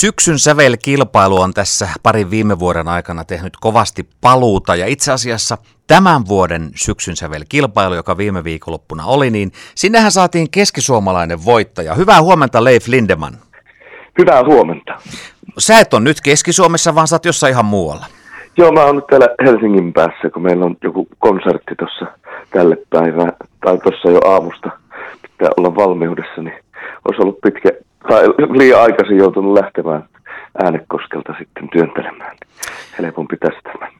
Syksyn sävelkilpailu on tässä parin viime vuoden aikana tehnyt kovasti paluuta ja itse asiassa tämän vuoden syksyn sävelkilpailu, joka viime viikonloppuna oli, niin sinnehän saatiin keskisuomalainen voittaja. Hyvää huomenta Leif Lindeman. Hyvää huomenta. Sä et on nyt Keski-Suomessa, vaan sä oot jossain ihan muualla. Joo, mä oon nyt täällä Helsingin päässä, kun meillä on joku konsertti tuossa tälle päivään, tai tuossa jo aamusta pitää olla valmiudessa, niin olisi ollut pitkä, liian aikaisin joutunut lähtemään äänekoskelta sitten työntelemään. Helpompi tästä mennä.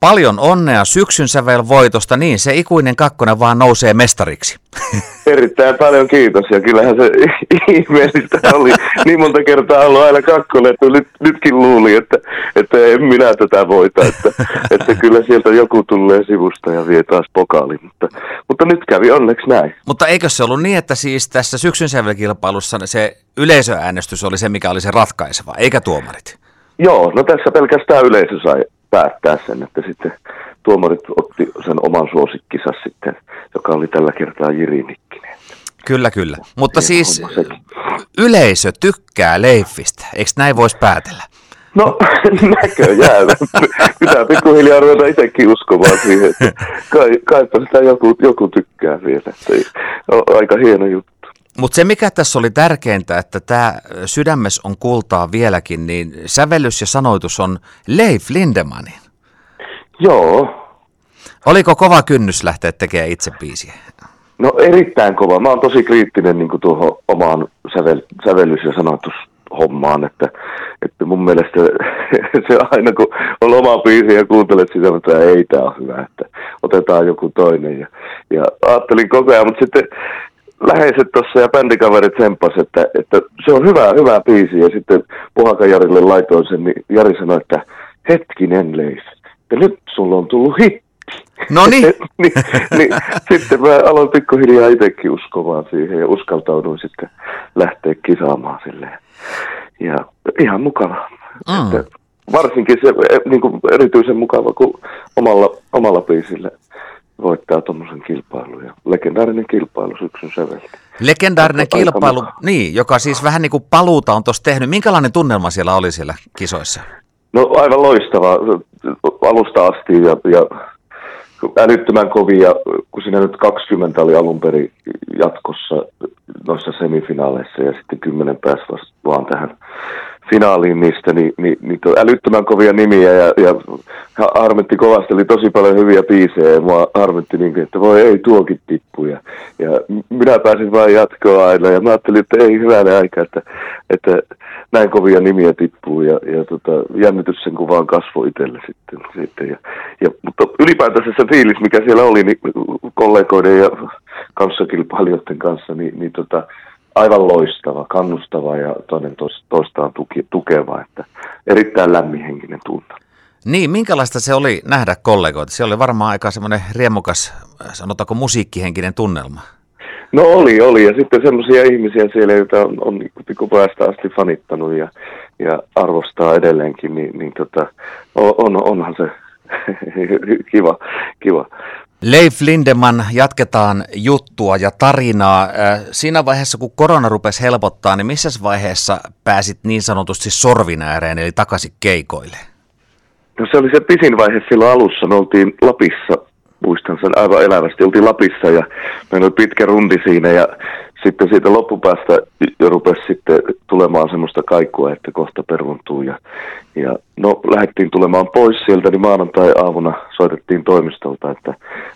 Paljon onnea syksyn sävel voitosta, niin se ikuinen kakkonen vaan nousee mestariksi. Erittäin paljon kiitos ja kyllähän se ihmeellistä oli niin monta kertaa ollut aina kakkonen, että nyt, nytkin luuli, että, että en minä tätä voita, että, että kyllä sieltä joku tulee sivusta ja vie taas pokaali, mutta, mutta nyt kävi onneksi näin. Mutta eikö se ollut niin, että siis tässä syksyn sävelkilpailussa se yleisöäänestys oli se, mikä oli se ratkaiseva, eikä tuomarit? Joo, no tässä pelkästään yleisö sai päättää sen, että sitten tuomarit otti sen oman suosikkisa sitten, joka oli tällä kertaa Jiri Nikkinen. Kyllä, kyllä. Mutta siis yleisö tykkää Leifistä, eikö näin voisi päätellä? No näköjään. Pitää pikkuhiljaa ruveta itsekin uskomaan siihen, että kai, kaipa sitä joku, joku tykkää vielä. Että aika hieno juttu. Mutta se mikä tässä oli tärkeintä, että tämä sydämes on kultaa vieläkin, niin sävellys ja sanoitus on Leif Lindemanin. Joo. Oliko kova kynnys lähteä tekemään itse biisiä? No erittäin kova. Mä oon tosi kriittinen niin tuohon omaan sävel, sävellys- ja sanoitushommaan, että, että mun mielestä se aina kun on oma biisi ja kuuntelet sitä, että ei tää on hyvä, että otetaan joku toinen. Ja, ja ajattelin koko ajan, mutta sitten läheiset tuossa ja bändikaverit sempas, että, että se on hyvä, hyvä biisi. Ja sitten Puhaka Jarille laitoin sen, niin Jari sanoi, että hetkinen Leif, ja nyt sulla on tullut hitti. No niin. niin, niin. Sitten mä aloin pikkuhiljaa itsekin uskomaan siihen ja uskaltauduin sitten lähteä kisaamaan silleen. Ja ihan mukava. Mm. Että varsinkin se niin kuin erityisen mukava, kun omalla, omalla biisillä voittaa tuommoisen kilpailun. Ja legendaarinen kilpailu syksyn säveltä. Legendaarinen Aika kilpailu, niin, joka siis vähän niin kuin paluuta on tuossa tehnyt. Minkälainen tunnelma siellä oli siellä kisoissa? No aivan loistava alusta asti ja, ja älyttömän kovia, kun siinä nyt 20 oli alun perin jatkossa noissa semifinaaleissa ja sitten kymmenen pääsi vaan tähän finaaliin niistä, niin, niin, niin älyttömän kovia nimiä ja, ja harmitti kovasti, oli tosi paljon hyviä biisejä ja mua harmitti niin, että voi ei tuokin tippu ja, ja minä pääsin vain jatkoa aina ja mä ajattelin, että ei hyvänä aika, että, että näin kovia nimiä tippuu ja, ja tota, jännitys sen kuvaan kasvoi itselle sitten. sitten ja, ja, mutta ylipäätänsä se fiilis, mikä siellä oli niin kollegoiden ja kanssakilpailijoiden kanssa, niin, niin tota, aivan loistava, kannustava ja toinen toistaan tuki, tukeva, että erittäin lämminhenkinen tunne. Niin, minkälaista se oli nähdä kollegoita? Se oli varmaan aika semmoinen riemukas, sanotaanko musiikkihenkinen tunnelma. No oli, oli. Ja sitten semmoisia ihmisiä siellä, joita on, on niin pikkupäästä asti fanittanut ja, ja arvostaa edelleenkin, niin, niin tota, on, onhan se kiva, kiva. Leif Lindeman, jatketaan juttua ja tarinaa. Äh, siinä vaiheessa, kun korona rupesi helpottaa, niin missä vaiheessa pääsit niin sanotusti sorvin ääreen, eli takaisin keikoille? No se oli se pisin vaihe silloin alussa. Me oltiin Lapissa, muistan sen aivan elävästi. Oltiin Lapissa ja meillä oli pitkä rundi siinä ja sitten siitä loppupäästä jo rupesi sitten tulemaan semmoista kaikua, että kohta peruntuu. Ja, ja lähdettiin tulemaan pois sieltä, niin maanantai-aamuna soitettiin toimistolta, että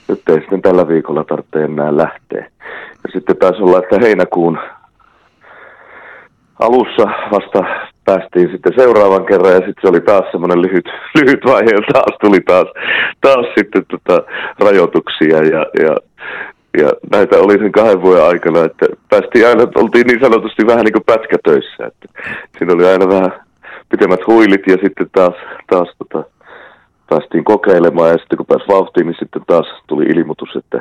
nyt ei sitten tällä viikolla tarvitse enää lähteä. Ja sitten taisi olla, että heinäkuun alussa vasta päästiin sitten seuraavan kerran ja sitten se oli taas semmoinen lyhyt, lyhyt vaihe ja taas tuli taas, taas sitten tota rajoituksia ja, ja ja näitä oli sen kahden vuoden aikana, että päästiin aina, oltiin niin sanotusti vähän niin kuin pätkätöissä, että siinä oli aina vähän pitemmät huilit ja sitten taas, taas tota, päästiin kokeilemaan ja sitten kun pääsi vauhtiin, niin sitten taas tuli ilmoitus, että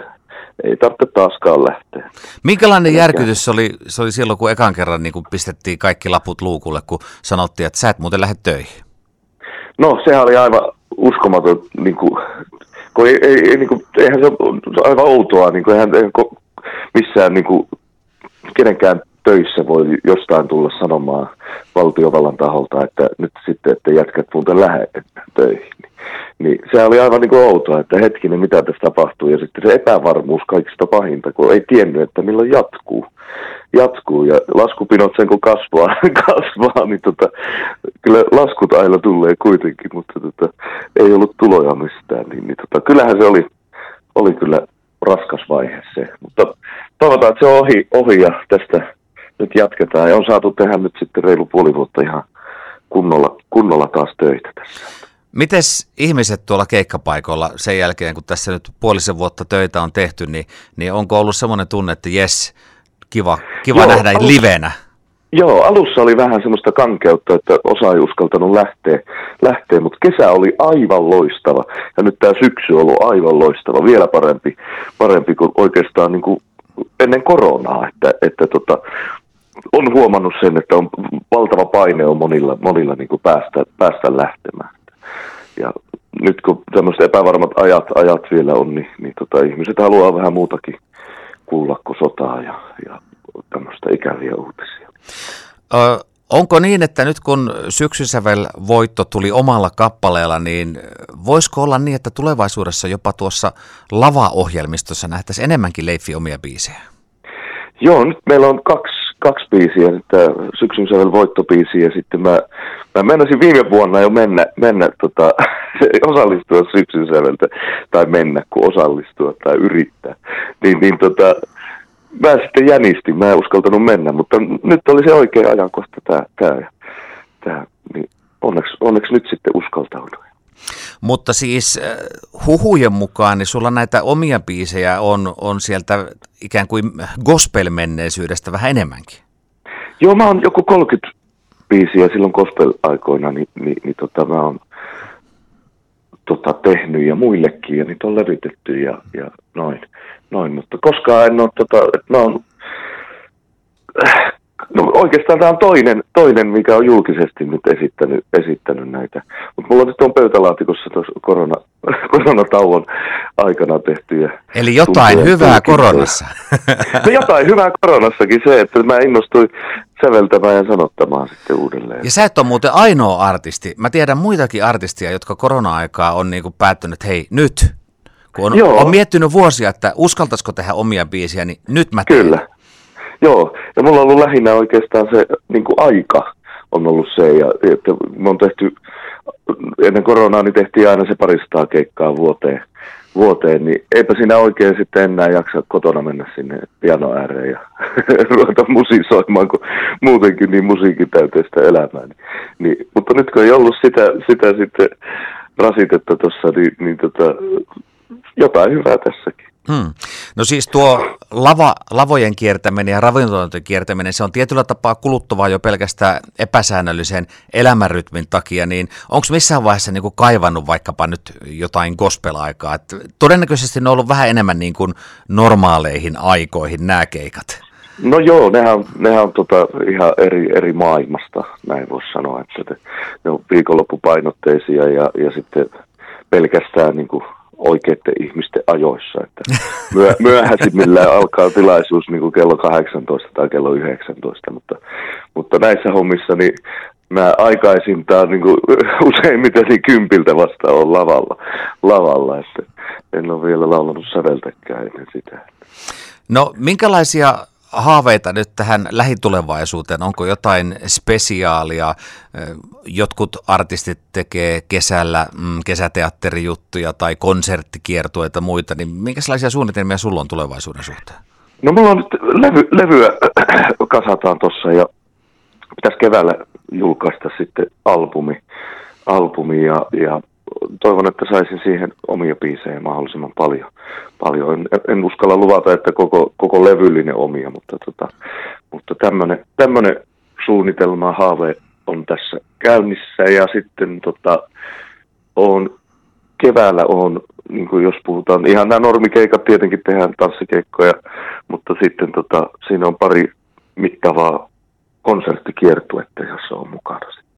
ei tarvitse taaskaan lähteä. Minkälainen järkytys se oli, se oli silloin, kun ekan kerran niin kun pistettiin kaikki laput luukulle, kun sanottiin, että sä et muuten lähde töihin? No, sehän oli aivan uskomaton niin kuin, kun ei, ei, ei niin kuin, eihän se ole aivan outoa, niin kuin, eihän, eihän missään niin kuin, kenenkään töissä voi jostain tulla sanomaan valtiovallan taholta, että nyt sitten, että jätkät muuten lähde töihin. Niin, se oli aivan niin kuin outoa, että hetkinen, mitä tässä tapahtuu. Ja sitten se epävarmuus kaikista pahinta, kun ei tiennyt, että milloin jatkuu. Jatkuu ja laskupinot sen kun kasvaa, kasvaa niin tota, kyllä laskut aina tulee kuitenkin, mutta tota, ei ollut tuloja mistään. Niin, niin tota, kyllähän se oli, oli kyllä raskas vaihe se. Mutta toivotaan, että se on ohi, ohi ja tästä nyt jatketaan. Ja on saatu tehdä nyt sitten reilu puoli vuotta ihan kunnolla, kunnolla taas töitä tässä. Mites ihmiset tuolla keikkapaikoilla sen jälkeen, kun tässä nyt puolisen vuotta töitä on tehty, niin, niin onko ollut semmoinen tunne, että jes, kiva, kiva Joo, nähdä alus, livenä? Joo, alussa oli vähän semmoista kankeutta, että osa ei uskaltanut lähteä, lähteä, mutta kesä oli aivan loistava. Ja nyt tämä syksy on ollut aivan loistava, vielä parempi, parempi kuin oikeastaan niin kuin ennen koronaa. Että, että tota, on huomannut sen, että on valtava paine on monilla, monilla niin kuin päästä, päästä lähtemään. Ja nyt kun tämmöiset epävarmat ajat, ajat vielä on, niin, niin tota, ihmiset haluaa vähän muutakin kuulla kuin sotaa ja, ja tämmöistä ikäviä uutisia. Ö, onko niin, että nyt kun syksysävel voitto tuli omalla kappaleella, niin voisiko olla niin, että tulevaisuudessa jopa tuossa lava-ohjelmistossa nähtäisiin enemmänkin Leiffi omia biisejä? Joo, nyt meillä on kaksi, kaksi biisiä, tämä syksyn sävel voittobiisi ja sitten mä, mä mennäsin viime vuonna jo mennä, mennä tota, osallistua syksyn säveltä, tai mennä kun osallistua tai yrittää. Niin, niin tota, mä sitten jänistin, mä en uskaltanut mennä, mutta nyt oli se oikea ajankohta tämä, tämä, tämä niin onneksi, onneksi nyt sitten uskaltauduin. Mutta siis äh, huhujen mukaan, niin sulla näitä omia biisejä on, on sieltä ikään kuin gospel-menneisyydestä vähän enemmänkin. Joo, mä oon joku 30 biisiä silloin gospel-aikoina, niin, niin, niin tota, mä oon tota, tehnyt ja muillekin, ja niitä on levitetty ja, ja noin, noin. Mutta koskaan en ole, tota, että mä oon No oikeastaan tämä on toinen, toinen, mikä on julkisesti nyt esittänyt, esittänyt näitä. Mutta mulla on nyt on pöytälaatikossa tuossa korona, koronatauon aikana tehty. Eli jotain hyvää koronassa. no jotain hyvää koronassakin se, että mä innostuin säveltämään ja sanottamaan sitten uudelleen. Ja sä et ole muuten ainoa artisti. Mä tiedän muitakin artisteja, jotka korona-aikaa on niinku päättänyt, hei nyt, kun on, on miettinyt vuosia, että uskaltaisiko tehdä omia biisiä, niin nyt mä teen. Kyllä. Joo, ja mulla on ollut lähinnä oikeastaan se niin kuin aika on ollut se, ja että me on tehty, ennen koronaa niin tehtiin aina se paristaa keikkaa vuoteen, vuoteen, niin eipä siinä oikein sitten enää jaksa kotona mennä sinne piano ääreen ja ruveta musisoimaan, kun muutenkin niin musiikin täyteistä elämää. Niin, niin, mutta nyt kun ei ollut sitä, sitä sitten rasitetta tuossa, niin, niin tota, jotain hyvää tässäkin. Hmm. No siis tuo lava, lavojen kiertäminen ja ravintoloiden kiertäminen, se on tietyllä tapaa kuluttavaa jo pelkästään epäsäännöllisen elämänrytmin takia, niin onko missään vaiheessa niin kuin kaivannut vaikkapa nyt jotain gospel-aikaa? Et todennäköisesti ne on ollut vähän enemmän niin kuin normaaleihin aikoihin nämä keikat. No joo, nehän, nehän on tota ihan eri, eri maailmasta, näin voisi sanoa, että ne on viikonloppupainotteisia ja, ja sitten pelkästään niin kuin oikeiden ihmisten ajoissa. Että myö, myöhäisimmillään alkaa tilaisuus niin kuin kello 18 tai kello 19, mutta, mutta näissä hommissa niin mä aikaisintaan niin kuin, useimmiten niin kympiltä vasta on lavalla, lavalla että en ole vielä laulanut säveltäkään ennen sitä. No minkälaisia haaveita nyt tähän lähitulevaisuuteen? Onko jotain spesiaalia? Jotkut artistit tekee kesällä mm, kesäteatterijuttuja tai konserttikiertueita muita, niin minkälaisia suunnitelmia sulla on tulevaisuuden suhteen? No mulla on nyt levy, levyä kasataan tuossa ja pitäisi keväällä julkaista sitten albumi, albumi ja, ja toivon, että saisin siihen omia biisejä mahdollisimman paljon. paljon. En, en uskalla luvata, että koko, koko levyllinen omia, mutta, tota, mutta tämmöinen suunnitelma, haave on tässä käynnissä ja sitten tota, on, keväällä on, niin kuin jos puhutaan, ihan nämä normikeikat tietenkin tehdään tanssikeikkoja, mutta sitten tota, siinä on pari mittavaa konserttikiertuetta, jossa on mukana